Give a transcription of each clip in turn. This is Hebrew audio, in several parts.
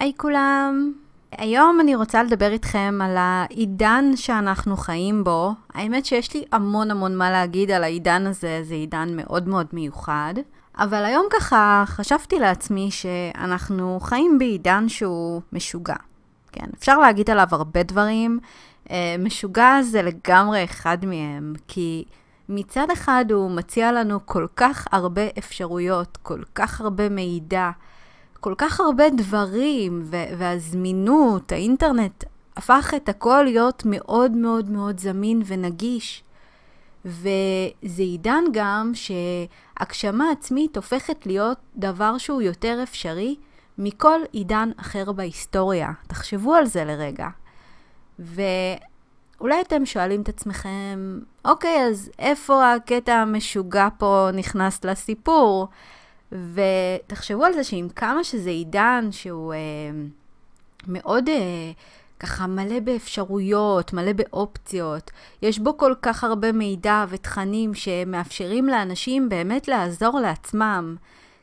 היי כולם, היום אני רוצה לדבר איתכם על העידן שאנחנו חיים בו. האמת שיש לי המון המון מה להגיד על העידן הזה, זה עידן מאוד מאוד מיוחד. אבל היום ככה חשבתי לעצמי שאנחנו חיים בעידן שהוא משוגע. כן, אפשר להגיד עליו הרבה דברים. אה, משוגע זה לגמרי אחד מהם, כי מצד אחד הוא מציע לנו כל כך הרבה אפשרויות, כל כך הרבה מידע. כל כך הרבה דברים, והזמינות, האינטרנט, הפך את הכל להיות מאוד מאוד מאוד זמין ונגיש. וזה עידן גם שהגשמה עצמית הופכת להיות דבר שהוא יותר אפשרי מכל עידן אחר בהיסטוריה. תחשבו על זה לרגע. ואולי אתם שואלים את עצמכם, אוקיי, אז איפה הקטע המשוגע פה נכנס לסיפור? ותחשבו על זה שעם כמה שזה עידן שהוא אה, מאוד אה, ככה מלא באפשרויות, מלא באופציות, יש בו כל כך הרבה מידע ותכנים שמאפשרים לאנשים באמת לעזור לעצמם,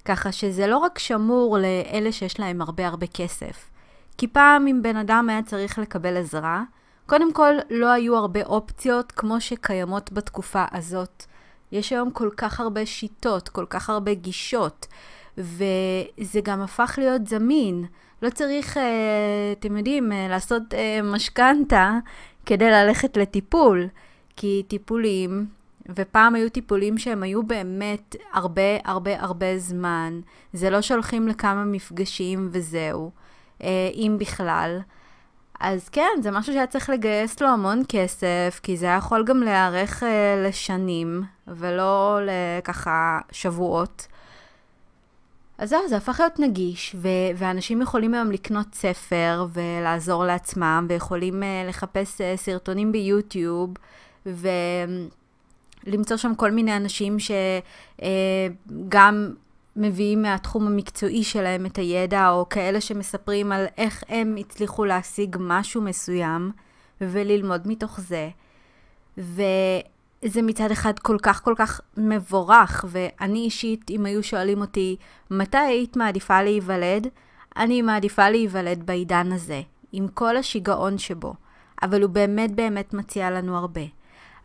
ככה שזה לא רק שמור לאלה שיש להם הרבה הרבה כסף. כי פעם אם בן אדם היה צריך לקבל עזרה, קודם כל לא היו הרבה אופציות כמו שקיימות בתקופה הזאת. יש היום כל כך הרבה שיטות, כל כך הרבה גישות, וזה גם הפך להיות זמין. לא צריך, אה, אתם יודעים, אה, לעשות אה, משכנתה כדי ללכת לטיפול, כי טיפולים, ופעם היו טיפולים שהם היו באמת הרבה הרבה הרבה זמן. זה לא שהולכים לכמה מפגשים וזהו, אם בכלל. אז כן, זה משהו שהיה צריך לגייס לו המון כסף, כי זה היה יכול גם להיערך אה, לשנים, ולא לככה שבועות. אז זהו, זה הפך להיות נגיש, ו- ואנשים יכולים היום לקנות ספר ולעזור לעצמם, ויכולים uh, לחפש uh, סרטונים ביוטיוב, ולמצוא שם כל מיני אנשים שגם uh, מביאים מהתחום המקצועי שלהם את הידע, או כאלה שמספרים על איך הם הצליחו להשיג משהו מסוים, וללמוד מתוך זה. וזה מצד אחד כל כך כל כך מבורך, ואני אישית, אם היו שואלים אותי, מתי היית מעדיפה להיוולד? אני מעדיפה להיוולד בעידן הזה, עם כל השיגעון שבו. אבל הוא באמת באמת מציע לנו הרבה.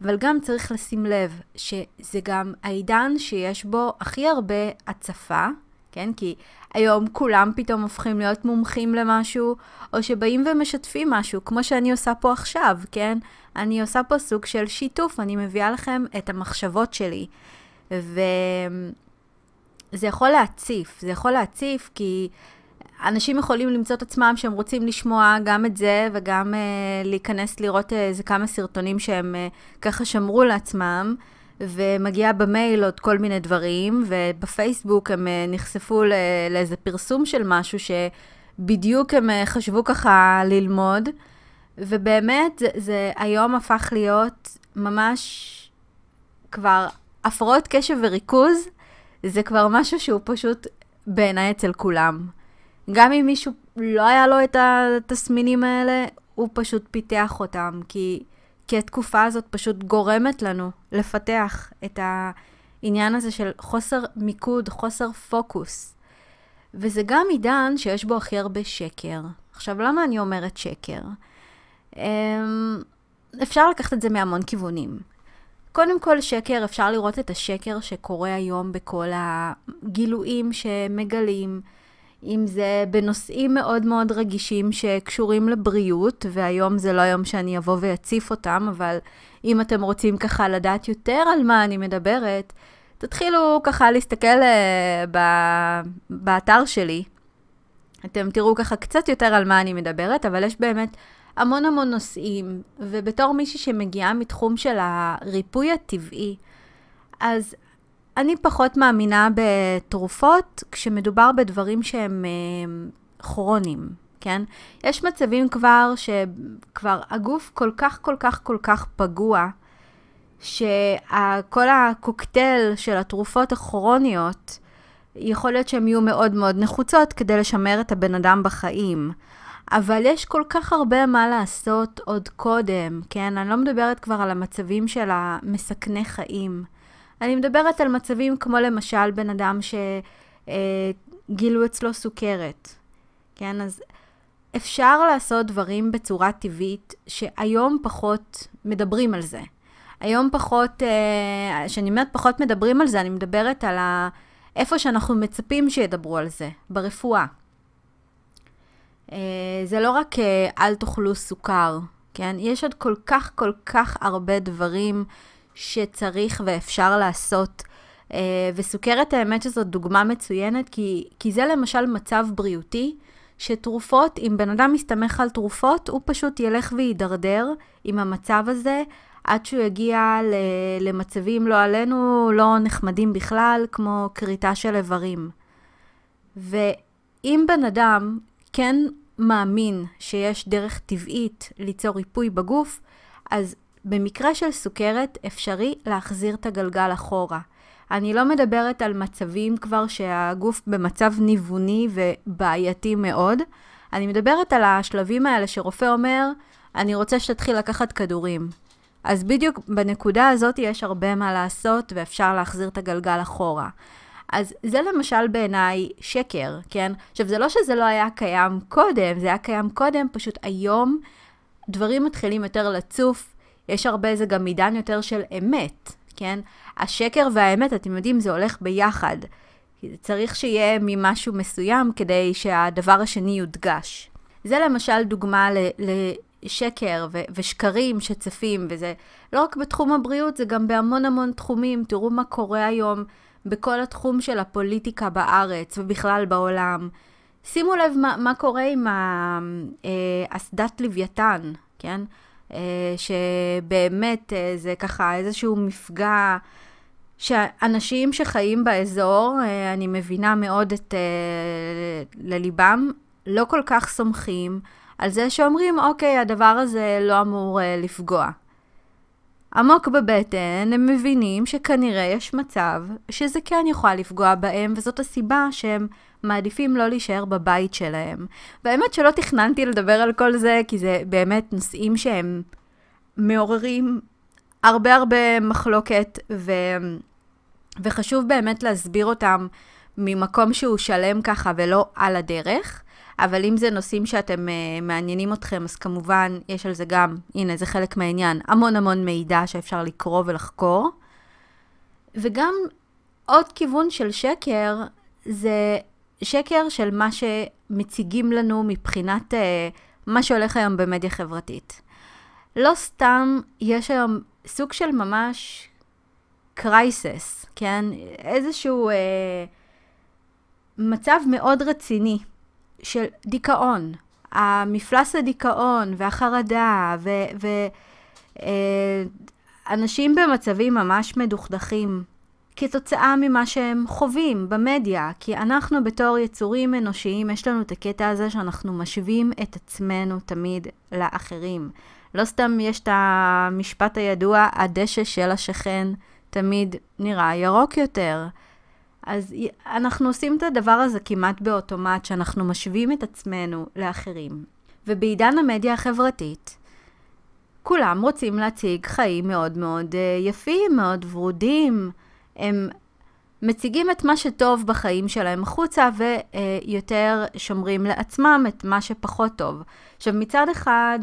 אבל גם צריך לשים לב שזה גם העידן שיש בו הכי הרבה הצפה, כן? כי היום כולם פתאום הופכים להיות מומחים למשהו, או שבאים ומשתפים משהו, כמו שאני עושה פה עכשיו, כן? אני עושה פה סוג של שיתוף, אני מביאה לכם את המחשבות שלי. וזה יכול להציף, זה יכול להציף כי אנשים יכולים למצוא את עצמם שהם רוצים לשמוע גם את זה וגם uh, להיכנס לראות אה, איזה כמה סרטונים שהם uh, ככה שמרו לעצמם. ומגיע במייל עוד כל מיני דברים, ובפייסבוק הם uh, נחשפו לאיזה פרסום של משהו שבדיוק הם uh, חשבו ככה ללמוד, ובאמת זה, זה היום הפך להיות ממש כבר הפרעות קשב וריכוז, זה כבר משהו שהוא פשוט בעיניי אצל כולם. גם אם מישהו לא היה לו את התסמינים האלה, הוא פשוט פיתח אותם, כי, כי התקופה הזאת פשוט גורמת לנו לפתח את העניין הזה של חוסר מיקוד, חוסר פוקוס. וזה גם עידן שיש בו הכי הרבה שקר. עכשיו, למה אני אומרת שקר? אמ, אפשר לקחת את זה מהמון כיוונים. קודם כל, שקר, אפשר לראות את השקר שקורה היום בכל הגילויים שמגלים. אם זה בנושאים מאוד מאוד רגישים שקשורים לבריאות, והיום זה לא היום שאני אבוא ואציף אותם, אבל אם אתם רוצים ככה לדעת יותר על מה אני מדברת, תתחילו ככה להסתכל uh, ב- באתר שלי. אתם תראו ככה קצת יותר על מה אני מדברת, אבל יש באמת המון המון נושאים, ובתור מישהי שמגיעה מתחום של הריפוי הטבעי, אז אני פחות מאמינה בתרופות כשמדובר בדברים שהם אה, כרוניים, כן? יש מצבים כבר שכבר הגוף כל כך כל כך כל כך פגוע, שכל הקוקטייל של התרופות הכרוניות, יכול להיות שהן יהיו מאוד מאוד נחוצות כדי לשמר את הבן אדם בחיים. אבל יש כל כך הרבה מה לעשות עוד קודם, כן? אני לא מדברת כבר על המצבים של המסכני חיים. אני מדברת על מצבים כמו למשל בן אדם שגילו אה, אצלו סוכרת. כן? אז אפשר לעשות דברים בצורה טבעית, שהיום פחות מדברים על זה. היום פחות, כשאני אומרת פחות מדברים על זה, אני מדברת על ה... איפה שאנחנו מצפים שידברו על זה, ברפואה. זה לא רק אל תאכלו סוכר, כן? יש עוד כל כך כל כך הרבה דברים שצריך ואפשר לעשות. וסוכרת, האמת שזאת דוגמה מצוינת, כי, כי זה למשל מצב בריאותי, שתרופות, אם בן אדם מסתמך על תרופות, הוא פשוט ילך ויידרדר עם המצב הזה, עד שהוא יגיע למצבים, לא עלינו, לא נחמדים בכלל, כמו כריתה של איברים. ואם בן אדם כן מאמין שיש דרך טבעית ליצור ריפוי בגוף, אז במקרה של סוכרת אפשרי להחזיר את הגלגל אחורה. אני לא מדברת על מצבים כבר שהגוף במצב ניווני ובעייתי מאוד. אני מדברת על השלבים האלה שרופא אומר, אני רוצה שתתחיל לקחת כדורים. אז בדיוק בנקודה הזאת יש הרבה מה לעשות ואפשר להחזיר את הגלגל אחורה. אז זה למשל בעיניי שקר, כן? עכשיו, זה לא שזה לא היה קיים קודם, זה היה קיים קודם, פשוט היום דברים מתחילים יותר לצוף, יש הרבה, זה גם עידן יותר של אמת, כן? השקר והאמת, אתם יודעים, זה הולך ביחד. צריך שיהיה ממשהו מסוים כדי שהדבר השני יודגש. זה למשל דוגמה לשקר ושקרים שצפים, וזה לא רק בתחום הבריאות, זה גם בהמון המון תחומים. תראו מה קורה היום בכל התחום של הפוליטיקה בארץ ובכלל בעולם. שימו לב מה, מה קורה עם אה, אסדת לוויתן, כן? אה, שבאמת אה, זה ככה איזשהו מפגע שאנשים שחיים באזור, אני מבינה מאוד את לליבם, לא כל כך סומכים על זה שאומרים, אוקיי, הדבר הזה לא אמור לפגוע. עמוק בבטן הם מבינים שכנראה יש מצב שזה כן יכול לפגוע בהם, וזאת הסיבה שהם מעדיפים לא להישאר בבית שלהם. והאמת שלא תכננתי לדבר על כל זה, כי זה באמת נושאים שהם מעוררים הרבה הרבה מחלוקת, ו... וחשוב באמת להסביר אותם ממקום שהוא שלם ככה ולא על הדרך. אבל אם זה נושאים שאתם uh, מעניינים אתכם, אז כמובן יש על זה גם, הנה, זה חלק מהעניין, המון המון מידע שאפשר לקרוא ולחקור. וגם עוד כיוון של שקר, זה שקר של מה שמציגים לנו מבחינת uh, מה שהולך היום במדיה חברתית. לא סתם יש היום סוג של ממש קרייסס, כן? איזשהו uh, מצב מאוד רציני של דיכאון. המפלס הדיכאון והחרדה ואנשים אה, במצבים ממש מדוכדכים כתוצאה ממה שהם חווים במדיה, כי אנחנו בתור יצורים אנושיים, יש לנו את הקטע הזה שאנחנו משווים את עצמנו תמיד לאחרים. לא סתם יש את המשפט הידוע, הדשא של השכן תמיד נראה ירוק יותר. אז אנחנו עושים את הדבר הזה כמעט באוטומט, שאנחנו משווים את עצמנו לאחרים. ובעידן המדיה החברתית, כולם רוצים להציג חיים מאוד מאוד uh, יפים, מאוד ורודים. הם מציגים את מה שטוב בחיים שלהם החוצה, ויותר uh, שומרים לעצמם את מה שפחות טוב. עכשיו, מצד אחד,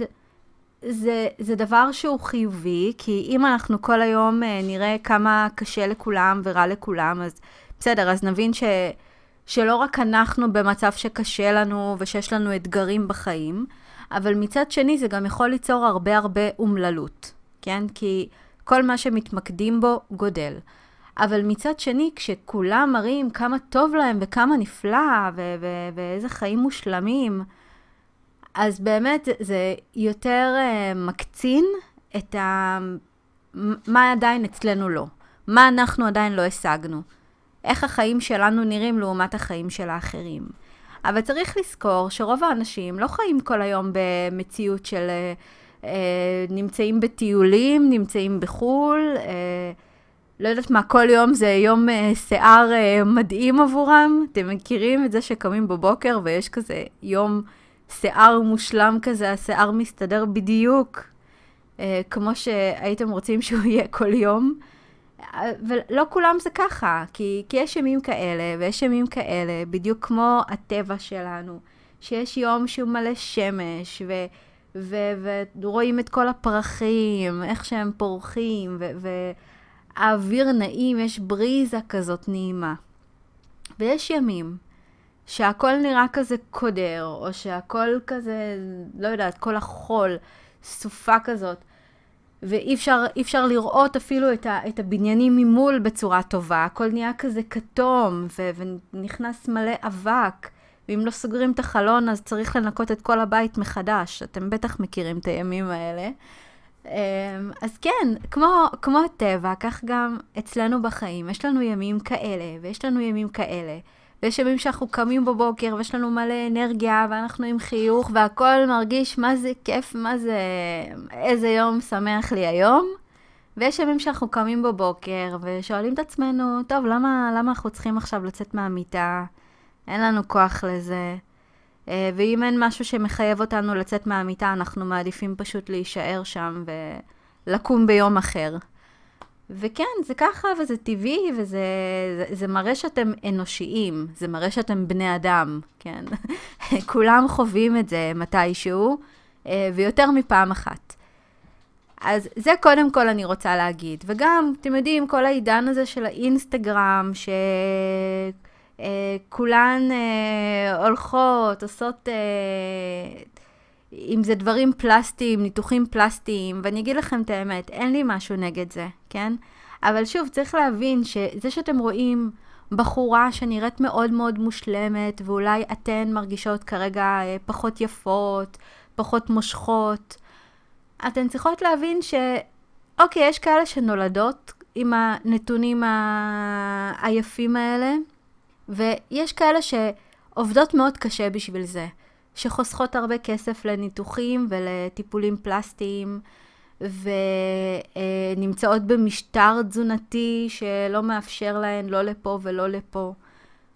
זה, זה דבר שהוא חיובי, כי אם אנחנו כל היום uh, נראה כמה קשה לכולם ורע לכולם, אז בסדר, אז נבין ש, שלא רק אנחנו במצב שקשה לנו ושיש לנו אתגרים בחיים, אבל מצד שני זה גם יכול ליצור הרבה הרבה אומללות, כן? כי כל מה שמתמקדים בו גודל. אבל מצד שני, כשכולם מראים כמה טוב להם וכמה נפלא ו- ו- ואיזה חיים מושלמים, אז באמת זה יותר uh, מקצין את ה... מה עדיין אצלנו לא. מה אנחנו עדיין לא השגנו. איך החיים שלנו נראים לעומת החיים של האחרים. אבל צריך לזכור שרוב האנשים לא חיים כל היום במציאות של אה, אה, נמצאים בטיולים, נמצאים בחו"ל, אה, לא יודעת מה, כל יום זה יום אה, שיער אה, מדהים עבורם. אתם מכירים את זה שקמים בבוקר ויש כזה יום שיער מושלם כזה, השיער מסתדר בדיוק אה, כמו שהייתם רוצים שהוא יהיה כל יום. ולא כולם זה ככה, כי, כי יש ימים כאלה ויש ימים כאלה, בדיוק כמו הטבע שלנו, שיש יום שהוא מלא שמש, ו... ורואים את כל הפרחים, איך שהם פורחים, והאוויר נעים, יש בריזה כזאת נעימה. ויש ימים שהכל נראה כזה קודר, או שהכל כזה, לא יודעת, כל החול, סופה כזאת, ואי אפשר, אפשר לראות אפילו את, ה, את הבניינים ממול בצורה טובה, הכל נהיה כזה כתום, ו, ונכנס מלא אבק. ואם לא סוגרים את החלון, אז צריך לנקות את כל הבית מחדש. אתם בטח מכירים את הימים האלה. אמ, אז כן, כמו, כמו הטבע, כך גם אצלנו בחיים. יש לנו ימים כאלה, ויש לנו ימים כאלה. ויש ימים שאנחנו קמים בבוקר, ויש לנו מלא אנרגיה, ואנחנו עם חיוך, והכל מרגיש מה זה כיף, מה זה, איזה יום שמח לי היום. ויש ימים שאנחנו קמים בבוקר, ושואלים את עצמנו, טוב, למה, למה אנחנו צריכים עכשיו לצאת מהמיטה? אין לנו כוח לזה. אה, ואם אין משהו שמחייב אותנו לצאת מהמיטה, אנחנו מעדיפים פשוט להישאר שם ולקום ביום אחר. וכן, זה ככה וזה טבעי וזה זה, זה מראה שאתם אנושיים, זה מראה שאתם בני אדם, כן? כולם חווים את זה מתישהו, אה, ויותר מפעם אחת. אז זה קודם כל אני רוצה להגיד. וגם, אתם יודעים, כל העידן הזה של האינסטגרם, ש... אה, כולן אה, הולכות, עושות, אם זה דברים פלסטיים, ניתוחים פלסטיים, ואני אגיד לכם את האמת, אין לי משהו נגד זה, כן? אבל שוב, צריך להבין שזה שאתם רואים בחורה שנראית מאוד מאוד מושלמת, ואולי אתן מרגישות כרגע אה, פחות יפות, פחות מושכות, אתן צריכות להבין ש... אוקיי, יש כאלה שנולדות עם הנתונים ה... היפים האלה, ויש כאלה שעובדות מאוד קשה בשביל זה, שחוסכות הרבה כסף לניתוחים ולטיפולים פלסטיים, ונמצאות במשטר תזונתי שלא מאפשר להן לא לפה ולא לפה.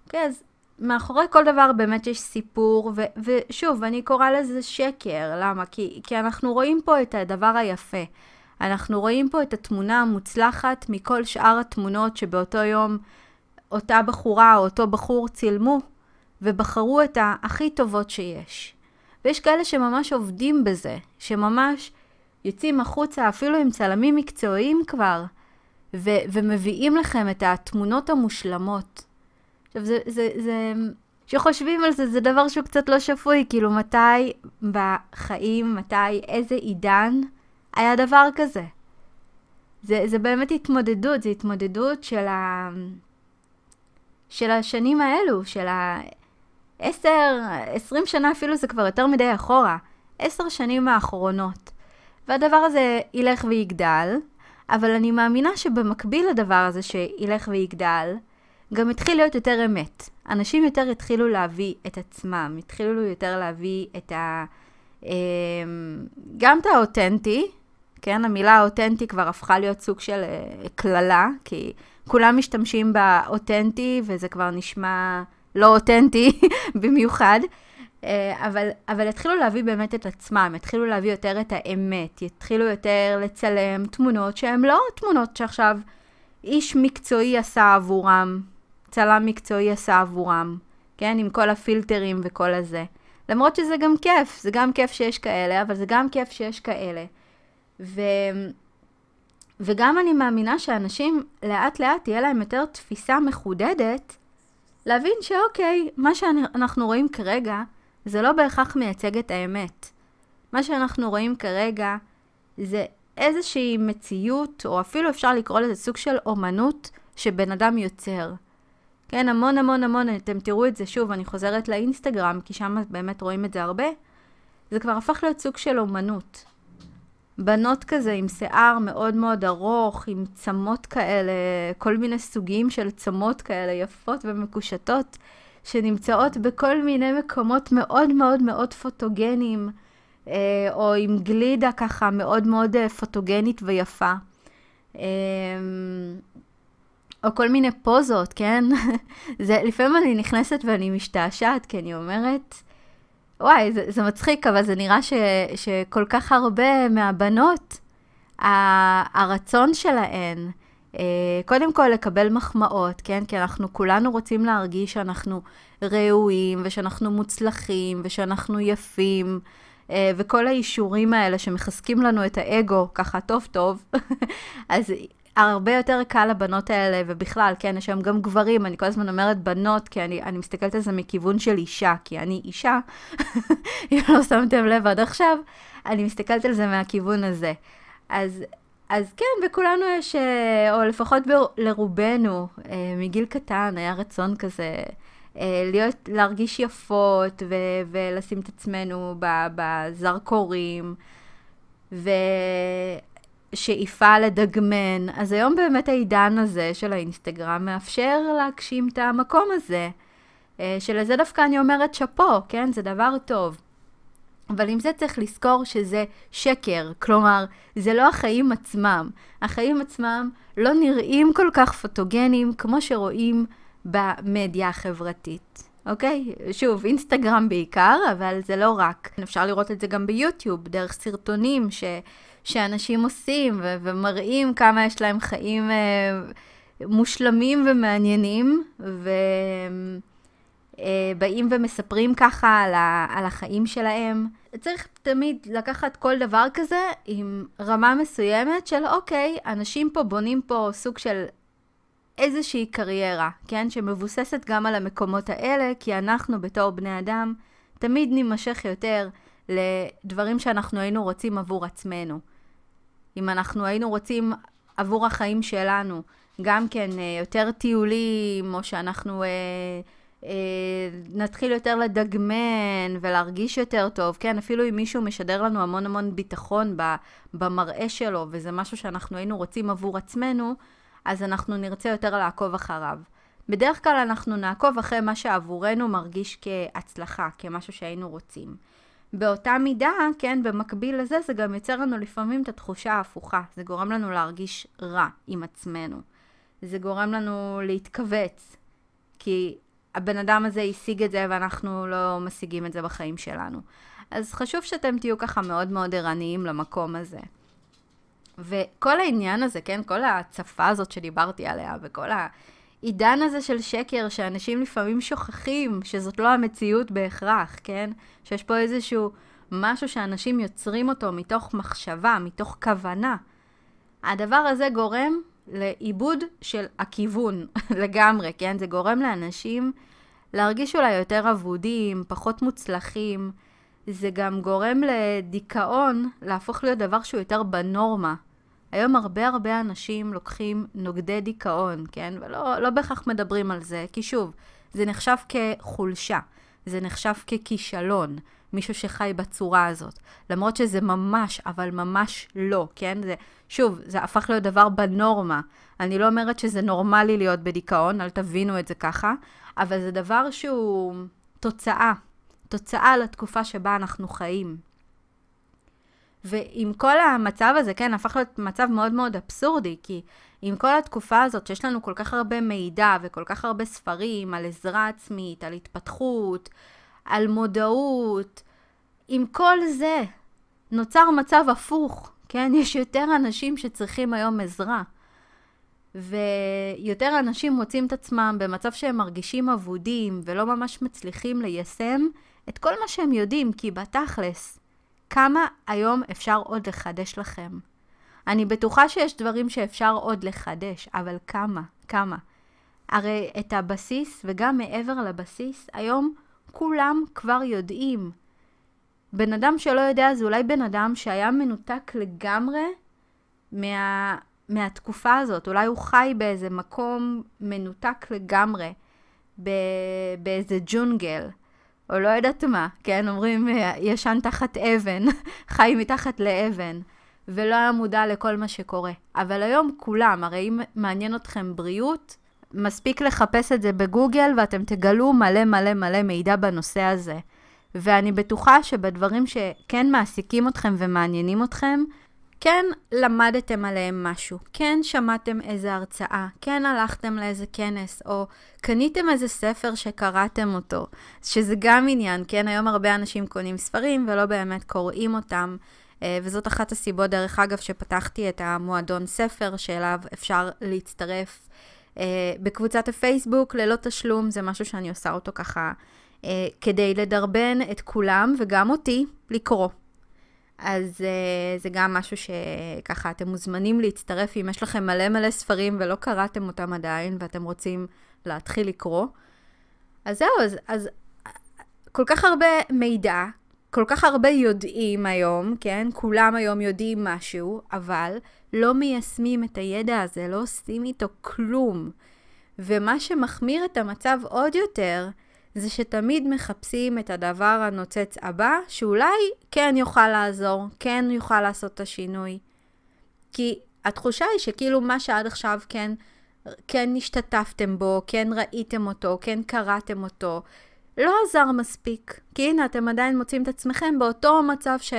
אוקיי, אז מאחורי כל דבר באמת יש סיפור, ו- ושוב, אני קוראה לזה שקר, למה? כי, כי אנחנו רואים פה את הדבר היפה. אנחנו רואים פה את התמונה המוצלחת מכל שאר התמונות שבאותו יום אותה בחורה או אותו בחור צילמו ובחרו את הכי טובות שיש. ויש כאלה שממש עובדים בזה, שממש יוצאים החוצה אפילו עם צלמים מקצועיים כבר, ו- ומביאים לכם את התמונות המושלמות. עכשיו, זה, זה, זה, כשחושבים על זה, זה דבר שהוא קצת לא שפוי, כאילו מתי בחיים, מתי, איזה עידן היה דבר כזה. זה, זה באמת התמודדות, זה התמודדות של ה... של השנים האלו, של ה-10, 20 שנה אפילו זה כבר יותר מדי אחורה, 10 שנים האחרונות. והדבר הזה ילך ויגדל, אבל אני מאמינה שבמקביל לדבר הזה שילך ויגדל, גם התחיל להיות יותר אמת. אנשים יותר התחילו להביא את עצמם, התחילו יותר להביא את ה... אמ, גם את האותנטי, כן? המילה אותנטי כבר הפכה להיות סוג של אה, קללה, כי כולם משתמשים באותנטי, וזה כבר נשמע לא אותנטי במיוחד. אה, אבל, אבל התחילו להביא באמת את עצמם, התחילו להביא יותר את האמת, התחילו יותר לצלם תמונות שהן לא תמונות שעכשיו איש מקצועי עשה עבורם, צלם מקצועי עשה עבורם, כן? עם כל הפילטרים וכל הזה. למרות שזה גם כיף, זה גם כיף שיש כאלה, אבל זה גם כיף שיש כאלה. ו... וגם אני מאמינה שאנשים לאט לאט תהיה להם יותר תפיסה מחודדת להבין שאוקיי, מה שאנחנו רואים כרגע זה לא בהכרח מייצג את האמת. מה שאנחנו רואים כרגע זה איזושהי מציאות, או אפילו אפשר לקרוא לזה סוג של אומנות שבן אדם יוצר. כן, המון המון המון, אתם תראו את זה שוב, אני חוזרת לאינסטגרם, כי שם באמת רואים את זה הרבה. זה כבר הפך להיות סוג של אומנות. בנות כזה עם שיער מאוד מאוד ארוך, עם צמות כאלה, כל מיני סוגים של צמות כאלה יפות ומקושטות, שנמצאות בכל מיני מקומות מאוד מאוד מאוד פוטוגניים, אה, או עם גלידה ככה מאוד מאוד אה, פוטוגנית ויפה. אה, או כל מיני פוזות, כן? זה, לפעמים אני נכנסת ואני משתעשעת, כי אני אומרת, וואי, זה, זה מצחיק, אבל זה נראה ש, שכל כך הרבה מהבנות, הרצון שלהן, קודם כל לקבל מחמאות, כן? כי אנחנו כולנו רוצים להרגיש שאנחנו ראויים ושאנחנו מוצלחים ושאנחנו יפים. וכל האישורים האלה שמחזקים לנו את האגו ככה טוב טוב, אז הרבה יותר קל לבנות האלה, ובכלל, כן, יש שם גם גברים, אני כל הזמן אומרת בנות, כי אני, אני מסתכלת על זה מכיוון של אישה, כי אני אישה, אם לא שמתם לב עד עכשיו, אני מסתכלת על זה מהכיוון הזה. אז, אז כן, בכולנו יש, אה, או לפחות ב, לרובנו, אה, מגיל קטן היה רצון כזה. אה, להיות, להרגיש יפות ו- ולשים את עצמנו בזרקורים. ו- שאיפה לדגמן. אז היום באמת העידן הזה של האינסטגרם מאפשר להגשים את המקום הזה, אה, שלזה דווקא אני אומרת שאפו, כן? זה דבר טוב. אבל עם זה צריך לזכור שזה שקר, כלומר, זה לא החיים עצמם. החיים עצמם לא נראים כל כך פוטוגנים כמו שרואים במדיה החברתית. אוקיי? שוב, אינסטגרם בעיקר, אבל זה לא רק. אפשר לראות את זה גם ביוטיוב, דרך סרטונים ש... שאנשים עושים ו- ומראים כמה יש להם חיים uh, מושלמים ומעניינים, ובאים uh, ומספרים ככה על, ה- על החיים שלהם. צריך תמיד לקחת כל דבר כזה עם רמה מסוימת של אוקיי, אנשים פה בונים פה סוג של איזושהי קריירה, כן? שמבוססת גם על המקומות האלה, כי אנחנו בתור בני אדם תמיד נימשך יותר לדברים שאנחנו היינו רוצים עבור עצמנו. אם אנחנו היינו רוצים עבור החיים שלנו, גם כן אה, יותר טיולים, או שאנחנו אה, אה, נתחיל יותר לדגמן ולהרגיש יותר טוב, כן, אפילו אם מישהו משדר לנו המון המון ביטחון במראה שלו, וזה משהו שאנחנו היינו רוצים עבור עצמנו, אז אנחנו נרצה יותר לעקוב אחריו. בדרך כלל אנחנו נעקוב אחרי מה שעבורנו מרגיש כהצלחה, כמשהו שהיינו רוצים. באותה מידה, כן, במקביל לזה, זה גם יוצר לנו לפעמים את התחושה ההפוכה. זה גורם לנו להרגיש רע עם עצמנו. זה גורם לנו להתכווץ, כי הבן אדם הזה השיג את זה ואנחנו לא משיגים את זה בחיים שלנו. אז חשוב שאתם תהיו ככה מאוד מאוד ערניים למקום הזה. וכל העניין הזה, כן, כל הצפה הזאת שדיברתי עליה, וכל העידן הזה של שקר, שאנשים לפעמים שוכחים שזאת לא המציאות בהכרח, כן? שיש פה איזשהו משהו שאנשים יוצרים אותו מתוך מחשבה, מתוך כוונה. הדבר הזה גורם לאיבוד של הכיוון לגמרי, כן? זה גורם לאנשים להרגיש אולי יותר אבודים, פחות מוצלחים. זה גם גורם לדיכאון להפוך להיות דבר שהוא יותר בנורמה. היום הרבה הרבה אנשים לוקחים נוגדי דיכאון, כן? ולא לא בהכרח מדברים על זה, כי שוב, זה נחשב כחולשה, זה נחשב ככישלון, מישהו שחי בצורה הזאת. למרות שזה ממש, אבל ממש לא, כן? זה, שוב, זה הפך להיות דבר בנורמה. אני לא אומרת שזה נורמלי להיות בדיכאון, אל תבינו את זה ככה, אבל זה דבר שהוא תוצאה, תוצאה לתקופה שבה אנחנו חיים. ועם כל המצב הזה, כן, הפך להיות מצב מאוד מאוד אבסורדי, כי עם כל התקופה הזאת שיש לנו כל כך הרבה מידע וכל כך הרבה ספרים על עזרה עצמית, על התפתחות, על מודעות, עם כל זה נוצר מצב הפוך, כן? יש יותר אנשים שצריכים היום עזרה. ויותר אנשים מוצאים את עצמם במצב שהם מרגישים אבודים ולא ממש מצליחים ליישם את כל מה שהם יודעים, כי בתכלס, כמה היום אפשר עוד לחדש לכם? אני בטוחה שיש דברים שאפשר עוד לחדש, אבל כמה? כמה? הרי את הבסיס, וגם מעבר לבסיס, היום כולם כבר יודעים. בן אדם שלא יודע זה אולי בן אדם שהיה מנותק לגמרי מה, מהתקופה הזאת. אולי הוא חי באיזה מקום מנותק לגמרי, ב, באיזה ג'ונגל. או לא יודעת מה, כן? אומרים, ישן תחת אבן, חי מתחת לאבן, ולא היה מודע לכל מה שקורה. אבל היום כולם, הרי אם מעניין אתכם בריאות, מספיק לחפש את זה בגוגל ואתם תגלו מלא מלא מלא מידע בנושא הזה. ואני בטוחה שבדברים שכן מעסיקים אתכם ומעניינים אתכם, כן למדתם עליהם משהו, כן שמעתם איזה הרצאה, כן הלכתם לאיזה כנס, או קניתם איזה ספר שקראתם אותו, שזה גם עניין, כן? היום הרבה אנשים קונים ספרים ולא באמת קוראים אותם. אה, וזאת אחת הסיבות, דרך אגב, שפתחתי את המועדון ספר, שאליו אפשר להצטרף אה, בקבוצת הפייסבוק ללא תשלום, זה משהו שאני עושה אותו ככה אה, כדי לדרבן את כולם וגם אותי לקרוא. אז uh, זה גם משהו שככה אתם מוזמנים להצטרף אם יש לכם מלא מלא ספרים ולא קראתם אותם עדיין ואתם רוצים להתחיל לקרוא. אז זהו, אז, אז כל כך הרבה מידע, כל כך הרבה יודעים היום, כן? כולם היום יודעים משהו, אבל לא מיישמים את הידע הזה, לא עושים איתו כלום. ומה שמחמיר את המצב עוד יותר, זה שתמיד מחפשים את הדבר הנוצץ הבא, שאולי כן יוכל לעזור, כן יוכל לעשות את השינוי. כי התחושה היא שכאילו מה שעד עכשיו כן, כן השתתפתם בו, כן ראיתם אותו, כן קראתם אותו, לא עזר מספיק. כי הנה, אתם עדיין מוצאים את עצמכם באותו מצב ש...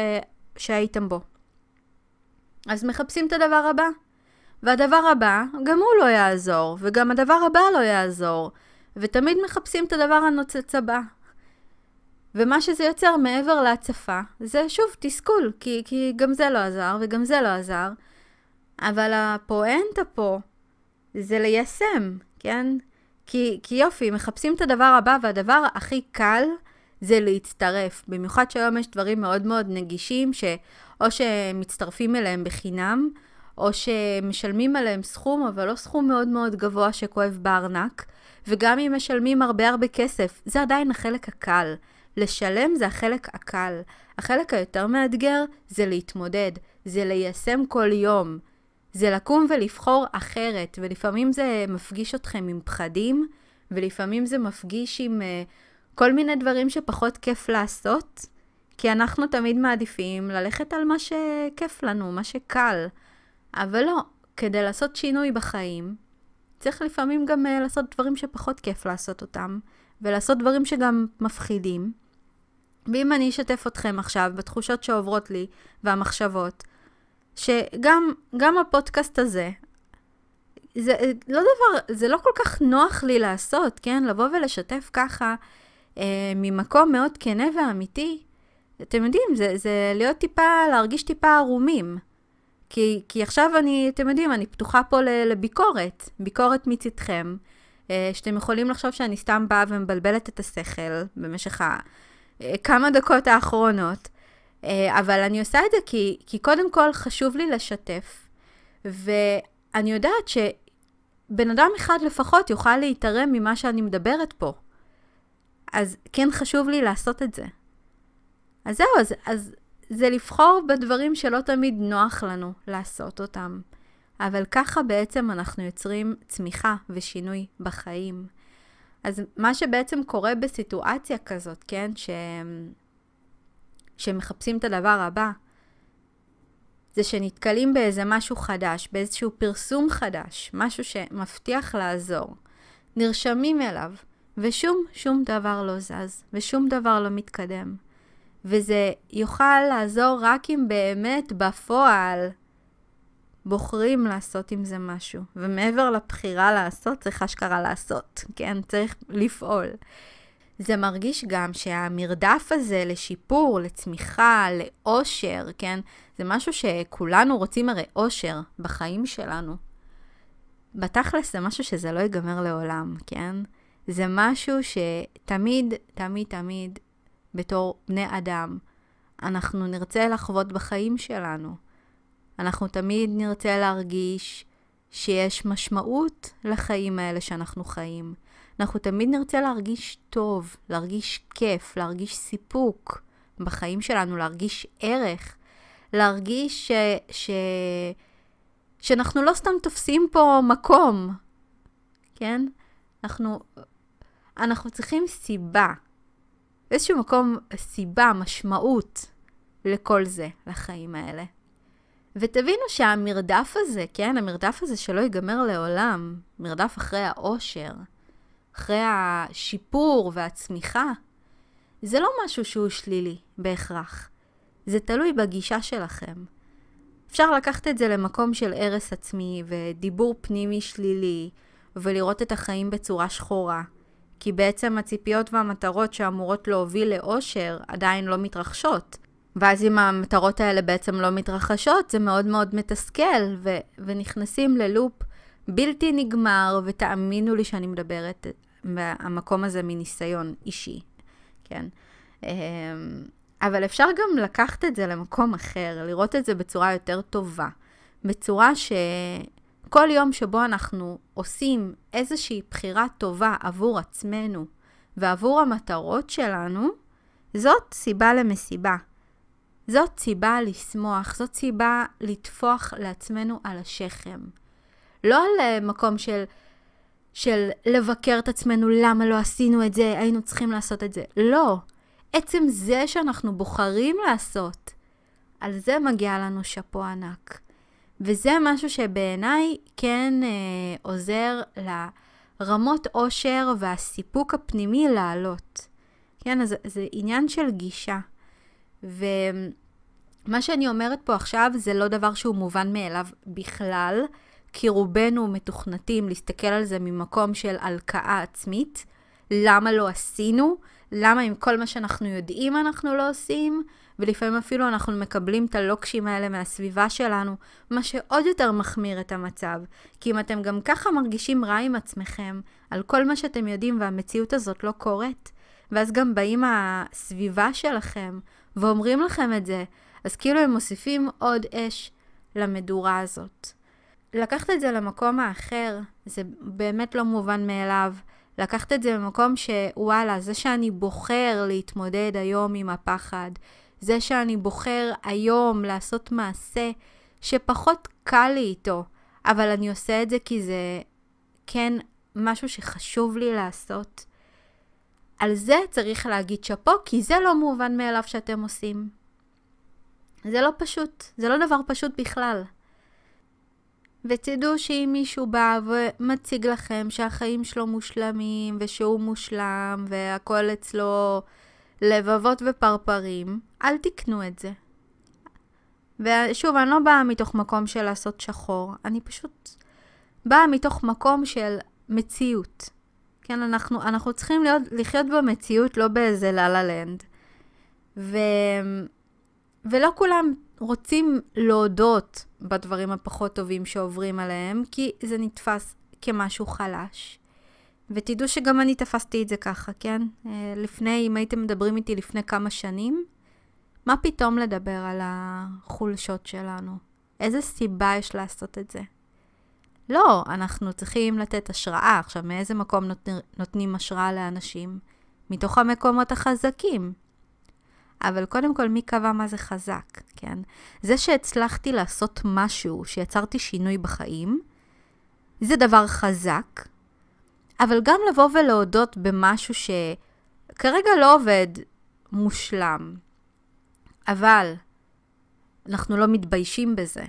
שהייתם בו. אז מחפשים את הדבר הבא. והדבר הבא, גם הוא לא יעזור, וגם הדבר הבא לא יעזור. ותמיד מחפשים את הדבר הנוצץ הבא. ומה שזה יוצר מעבר להצפה, זה שוב תסכול, כי, כי גם זה לא עזר וגם זה לא עזר. אבל הפואנטה פה זה ליישם, כן? כי, כי יופי, מחפשים את הדבר הבא, והדבר הכי קל זה להצטרף. במיוחד שהיום יש דברים מאוד מאוד נגישים, שאו שמצטרפים אליהם בחינם, או שמשלמים עליהם סכום, אבל לא סכום מאוד מאוד גבוה שכואב בארנק. וגם אם משלמים הרבה הרבה כסף, זה עדיין החלק הקל. לשלם זה החלק הקל. החלק היותר מאתגר זה להתמודד, זה ליישם כל יום. זה לקום ולבחור אחרת, ולפעמים זה מפגיש אתכם עם פחדים, ולפעמים זה מפגיש עם uh, כל מיני דברים שפחות כיף לעשות, כי אנחנו תמיד מעדיפים ללכת על מה שכיף לנו, מה שקל. אבל לא, כדי לעשות שינוי בחיים, צריך לפעמים גם uh, לעשות דברים שפחות כיף לעשות אותם, ולעשות דברים שגם מפחידים. ואם אני אשתף אתכם עכשיו בתחושות שעוברות לי והמחשבות, שגם הפודקאסט הזה, זה לא דבר, זה לא כל כך נוח לי לעשות, כן? לבוא ולשתף ככה אה, ממקום מאוד כנה ואמיתי. אתם יודעים, זה, זה להיות טיפה, להרגיש טיפה ערומים. כי, כי עכשיו אני, אתם יודעים, אני פתוחה פה לביקורת, ביקורת מצדכם, אה, שאתם יכולים לחשוב שאני סתם באה ומבלבלת את השכל במשך אה, דקות האחרונות, אה, אבל אני עושה את זה כי, כי קודם כל חשוב לי לשתף, ואני יודעת שבן אדם אחד לפחות יוכל להתערם ממה שאני מדברת פה. אז כן חשוב לי לעשות את זה. אז זהו, אז, אז זה לבחור בדברים שלא תמיד נוח לנו לעשות אותם. אבל ככה בעצם אנחנו יוצרים צמיחה ושינוי בחיים. אז מה שבעצם קורה בסיטואציה כזאת, כן, ש... שמחפשים את הדבר הבא, זה שנתקלים באיזה משהו חדש, באיזשהו פרסום חדש, משהו שמבטיח לעזור, נרשמים אליו, ושום, שום דבר לא זז, ושום דבר לא מתקדם. וזה יוכל לעזור רק אם באמת בפועל בוחרים לעשות עם זה משהו. ומעבר לבחירה לעשות, צריך אשכרה לעשות, כן? צריך לפעול. זה מרגיש גם שהמרדף הזה לשיפור, לצמיחה, לאושר, כן? זה משהו שכולנו רוצים הרי אושר בחיים שלנו. בתכלס זה משהו שזה לא ייגמר לעולם, כן? זה משהו שתמיד, תמיד, תמיד בתור בני אדם, אנחנו נרצה לחוות בחיים שלנו. אנחנו תמיד נרצה להרגיש שיש משמעות לחיים האלה שאנחנו חיים. אנחנו תמיד נרצה להרגיש טוב, להרגיש כיף, להרגיש סיפוק בחיים שלנו, להרגיש ערך, להרגיש ש... ש... שאנחנו לא סתם תופסים פה מקום, כן? אנחנו, אנחנו צריכים סיבה. באיזשהו מקום סיבה, משמעות לכל זה, לחיים האלה. ותבינו שהמרדף הזה, כן, המרדף הזה שלא ייגמר לעולם, מרדף אחרי האושר, אחרי השיפור והצמיחה, זה לא משהו שהוא שלילי בהכרח. זה תלוי בגישה שלכם. אפשר לקחת את זה למקום של הרס עצמי ודיבור פנימי שלילי, ולראות את החיים בצורה שחורה. כי בעצם הציפיות והמטרות שאמורות להוביל לאושר עדיין לא מתרחשות. ואז אם המטרות האלה בעצם לא מתרחשות, זה מאוד מאוד מתסכל, ו- ונכנסים ללופ בלתי נגמר, ותאמינו לי שאני מדברת מהמקום הזה מניסיון אישי, כן? אמ, אבל אפשר גם לקחת את זה למקום אחר, לראות את זה בצורה יותר טובה, בצורה שכל יום שבו אנחנו עושים איזושהי בחירה טובה עבור עצמנו ועבור המטרות שלנו, זאת סיבה למסיבה. זאת סיבה לשמוח, זאת סיבה לטפוח לעצמנו על השכם. לא על אה, מקום של, של לבקר את עצמנו, למה לא עשינו את זה, היינו צריכים לעשות את זה. לא. עצם זה שאנחנו בוחרים לעשות, על זה מגיע לנו שאפו ענק. וזה משהו שבעיניי כן אה, עוזר לרמות עושר והסיפוק הפנימי לעלות. כן, אז זה עניין של גישה. ומה שאני אומרת פה עכשיו זה לא דבר שהוא מובן מאליו בכלל, כי רובנו מתוכנתים להסתכל על זה ממקום של הלקאה עצמית. למה לא עשינו? למה עם כל מה שאנחנו יודעים אנחנו לא עושים? ולפעמים אפילו אנחנו מקבלים את הלוקשים האלה מהסביבה שלנו, מה שעוד יותר מחמיר את המצב. כי אם אתם גם ככה מרגישים רע עם עצמכם, על כל מה שאתם יודעים והמציאות הזאת לא קורית, ואז גם באים הסביבה שלכם ואומרים לכם את זה, אז כאילו הם מוסיפים עוד אש למדורה הזאת. לקחת את זה למקום האחר, זה באמת לא מובן מאליו. לקחת את זה במקום שוואלה, זה שאני בוחר להתמודד היום עם הפחד, זה שאני בוחר היום לעשות מעשה שפחות קל לי איתו, אבל אני עושה את זה כי זה כן משהו שחשוב לי לעשות. על זה צריך להגיד שאפו, כי זה לא מובן מאליו שאתם עושים. זה לא פשוט, זה לא דבר פשוט בכלל. ותדעו שאם מישהו בא ומציג לכם שהחיים שלו מושלמים, ושהוא מושלם, והכל אצלו לבבות ופרפרים, אל תקנו את זה. ושוב, אני לא באה מתוך מקום של לעשות שחור, אני פשוט באה מתוך מקום של מציאות. כן, אנחנו, אנחנו צריכים להיות, לחיות במציאות, לא באיזה לה-לה לנד. ו... ולא כולם רוצים להודות בדברים הפחות טובים שעוברים עליהם, כי זה נתפס כמשהו חלש. ותדעו שגם אני תפסתי את זה ככה, כן? אה, לפני, אם הייתם מדברים איתי לפני כמה שנים, מה פתאום לדבר על החולשות שלנו? איזה סיבה יש לעשות את זה? לא, אנחנו צריכים לתת השראה. עכשיו, מאיזה מקום נות... נותנים השראה לאנשים? מתוך המקומות החזקים. אבל קודם כל, מי קבע מה זה חזק, כן? זה שהצלחתי לעשות משהו, שיצרתי שינוי בחיים, זה דבר חזק, אבל גם לבוא ולהודות במשהו שכרגע לא עובד מושלם, אבל אנחנו לא מתביישים בזה,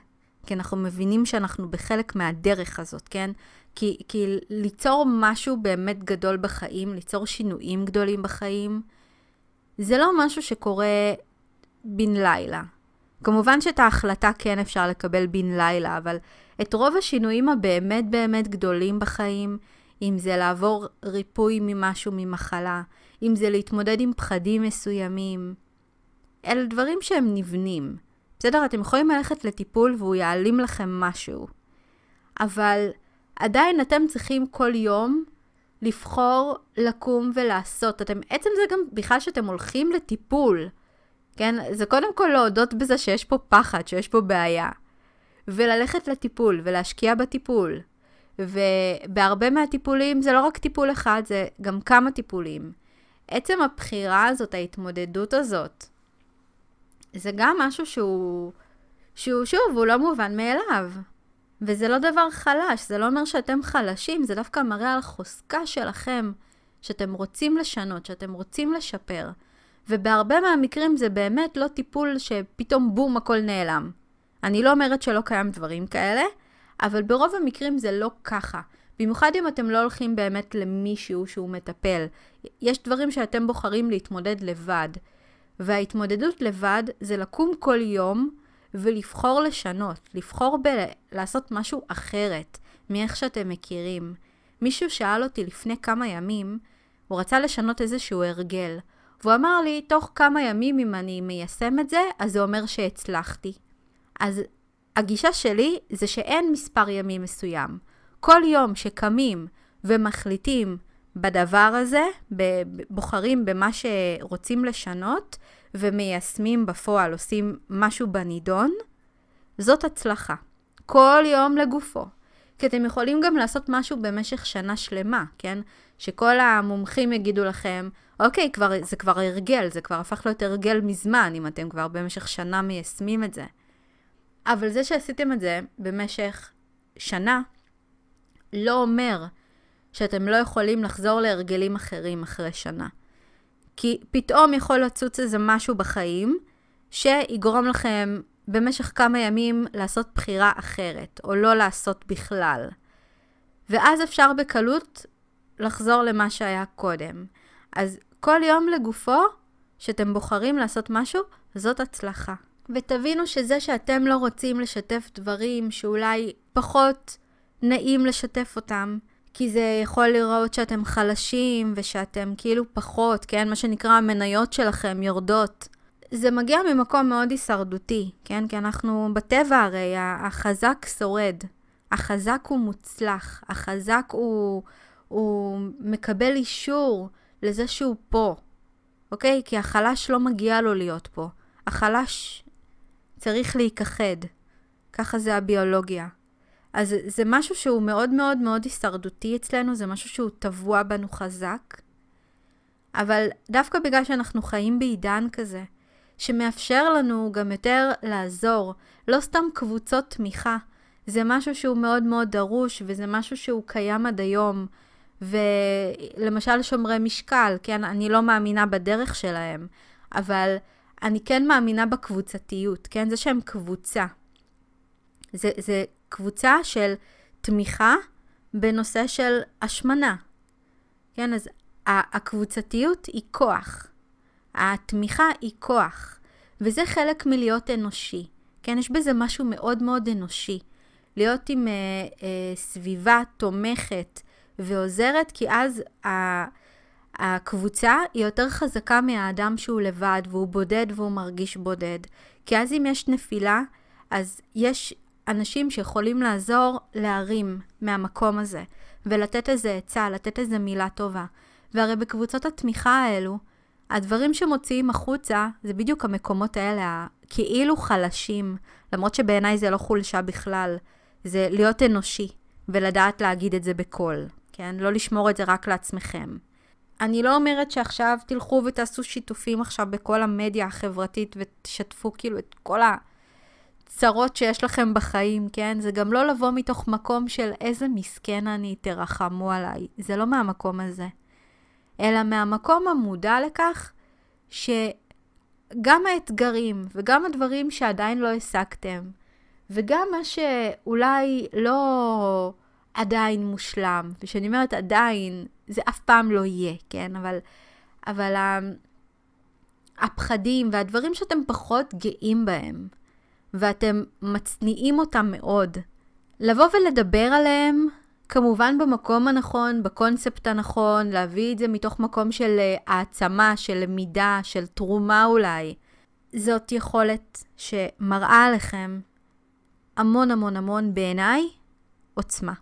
כי אנחנו מבינים שאנחנו בחלק מהדרך הזאת, כן? כי, כי ליצור משהו באמת גדול בחיים, ליצור שינויים גדולים בחיים, זה לא משהו שקורה בן לילה. כמובן שאת ההחלטה כן אפשר לקבל בן לילה, אבל את רוב השינויים הבאמת באמת גדולים בחיים, אם זה לעבור ריפוי ממשהו, ממחלה, אם זה להתמודד עם פחדים מסוימים, אלה דברים שהם נבנים. בסדר? אתם יכולים ללכת לטיפול והוא יעלים לכם משהו, אבל עדיין אתם צריכים כל יום לבחור לקום ולעשות. אתם, עצם זה גם בכלל שאתם הולכים לטיפול, כן? זה קודם כל להודות בזה שיש פה פחד, שיש פה בעיה. וללכת לטיפול ולהשקיע בטיפול. ובהרבה מהטיפולים זה לא רק טיפול אחד, זה גם כמה טיפולים. עצם הבחירה הזאת, ההתמודדות הזאת, זה גם משהו שהוא, שהוא שוב, הוא לא מובן מאליו. וזה לא דבר חלש, זה לא אומר שאתם חלשים, זה דווקא מראה על חוזקה שלכם, שאתם רוצים לשנות, שאתם רוצים לשפר. ובהרבה מהמקרים זה באמת לא טיפול שפתאום בום הכל נעלם. אני לא אומרת שלא קיים דברים כאלה, אבל ברוב המקרים זה לא ככה. במיוחד אם אתם לא הולכים באמת למישהו שהוא מטפל. יש דברים שאתם בוחרים להתמודד לבד. וההתמודדות לבד זה לקום כל יום ולבחור לשנות, לבחור ב- לעשות משהו אחרת מאיך שאתם מכירים. מישהו שאל אותי לפני כמה ימים, הוא רצה לשנות איזשהו הרגל. והוא אמר לי, תוך כמה ימים אם אני מיישם את זה, אז זה אומר שהצלחתי. אז הגישה שלי זה שאין מספר ימים מסוים. כל יום שקמים ומחליטים בדבר הזה, בוחרים במה שרוצים לשנות ומיישמים בפועל, עושים משהו בנידון, זאת הצלחה. כל יום לגופו. כי אתם יכולים גם לעשות משהו במשך שנה שלמה, כן? שכל המומחים יגידו לכם, אוקיי, כבר, זה כבר הרגל, זה כבר הפך להיות הרגל מזמן, אם אתם כבר במשך שנה מיישמים את זה. אבל זה שעשיתם את זה במשך שנה, לא אומר שאתם לא יכולים לחזור להרגלים אחרים אחרי שנה. כי פתאום יכול לצוץ איזה משהו בחיים שיגרום לכם במשך כמה ימים לעשות בחירה אחרת, או לא לעשות בכלל. ואז אפשר בקלות לחזור למה שהיה קודם. אז כל יום לגופו, שאתם בוחרים לעשות משהו, זאת הצלחה. ותבינו שזה שאתם לא רוצים לשתף דברים שאולי פחות נעים לשתף אותם, כי זה יכול לראות שאתם חלשים ושאתם כאילו פחות, כן? מה שנקרא המניות שלכם יורדות. זה מגיע ממקום מאוד הישרדותי, כן? כי אנחנו בטבע הרי, החזק שורד. החזק הוא מוצלח, החזק הוא, הוא מקבל אישור לזה שהוא פה, אוקיי? כי החלש לא מגיע לו להיות פה. החלש צריך להיכחד. ככה זה הביולוגיה. אז זה משהו שהוא מאוד מאוד מאוד הישרדותי אצלנו, זה משהו שהוא טבוע בנו חזק. אבל דווקא בגלל שאנחנו חיים בעידן כזה, שמאפשר לנו גם יותר לעזור, לא סתם קבוצות תמיכה, זה משהו שהוא מאוד מאוד דרוש, וזה משהו שהוא קיים עד היום. ולמשל שומרי משקל, כן, אני לא מאמינה בדרך שלהם, אבל אני כן מאמינה בקבוצתיות, כן, זה שהם קבוצה. זה, זה קבוצה של תמיכה בנושא של השמנה. כן, אז הקבוצתיות היא כוח. התמיכה היא כוח, וזה חלק מלהיות אנושי. כן, יש בזה משהו מאוד מאוד אנושי. להיות עם אה, אה, סביבה תומכת ועוזרת, כי אז ה, הקבוצה היא יותר חזקה מהאדם שהוא לבד, והוא בודד והוא מרגיש בודד. כי אז אם יש נפילה, אז יש אנשים שיכולים לעזור להרים מהמקום הזה, ולתת איזה עצה, לתת איזה מילה טובה. והרי בקבוצות התמיכה האלו, הדברים שמוציאים החוצה זה בדיוק המקומות האלה, הכאילו חלשים, למרות שבעיניי זה לא חולשה בכלל, זה להיות אנושי, ולדעת להגיד את זה בקול, כן? לא לשמור את זה רק לעצמכם. אני לא אומרת שעכשיו תלכו ותעשו שיתופים עכשיו בכל המדיה החברתית ותשתפו כאילו את כל הצרות שיש לכם בחיים, כן? זה גם לא לבוא מתוך מקום של איזה מסכן אני, תרחמו עליי. זה לא מהמקום הזה. אלא מהמקום המודע לכך שגם האתגרים וגם הדברים שעדיין לא השגתם, וגם מה שאולי לא עדיין מושלם, וכשאני אומרת עדיין, זה אף פעם לא יהיה, כן? אבל, אבל הפחדים והדברים שאתם פחות גאים בהם, ואתם מצניעים אותם מאוד, לבוא ולדבר עליהם כמובן במקום הנכון, בקונספט הנכון, להביא את זה מתוך מקום של אה, העצמה, של למידה, של תרומה אולי. זאת יכולת שמראה עליכם המון המון המון בעיניי עוצמה.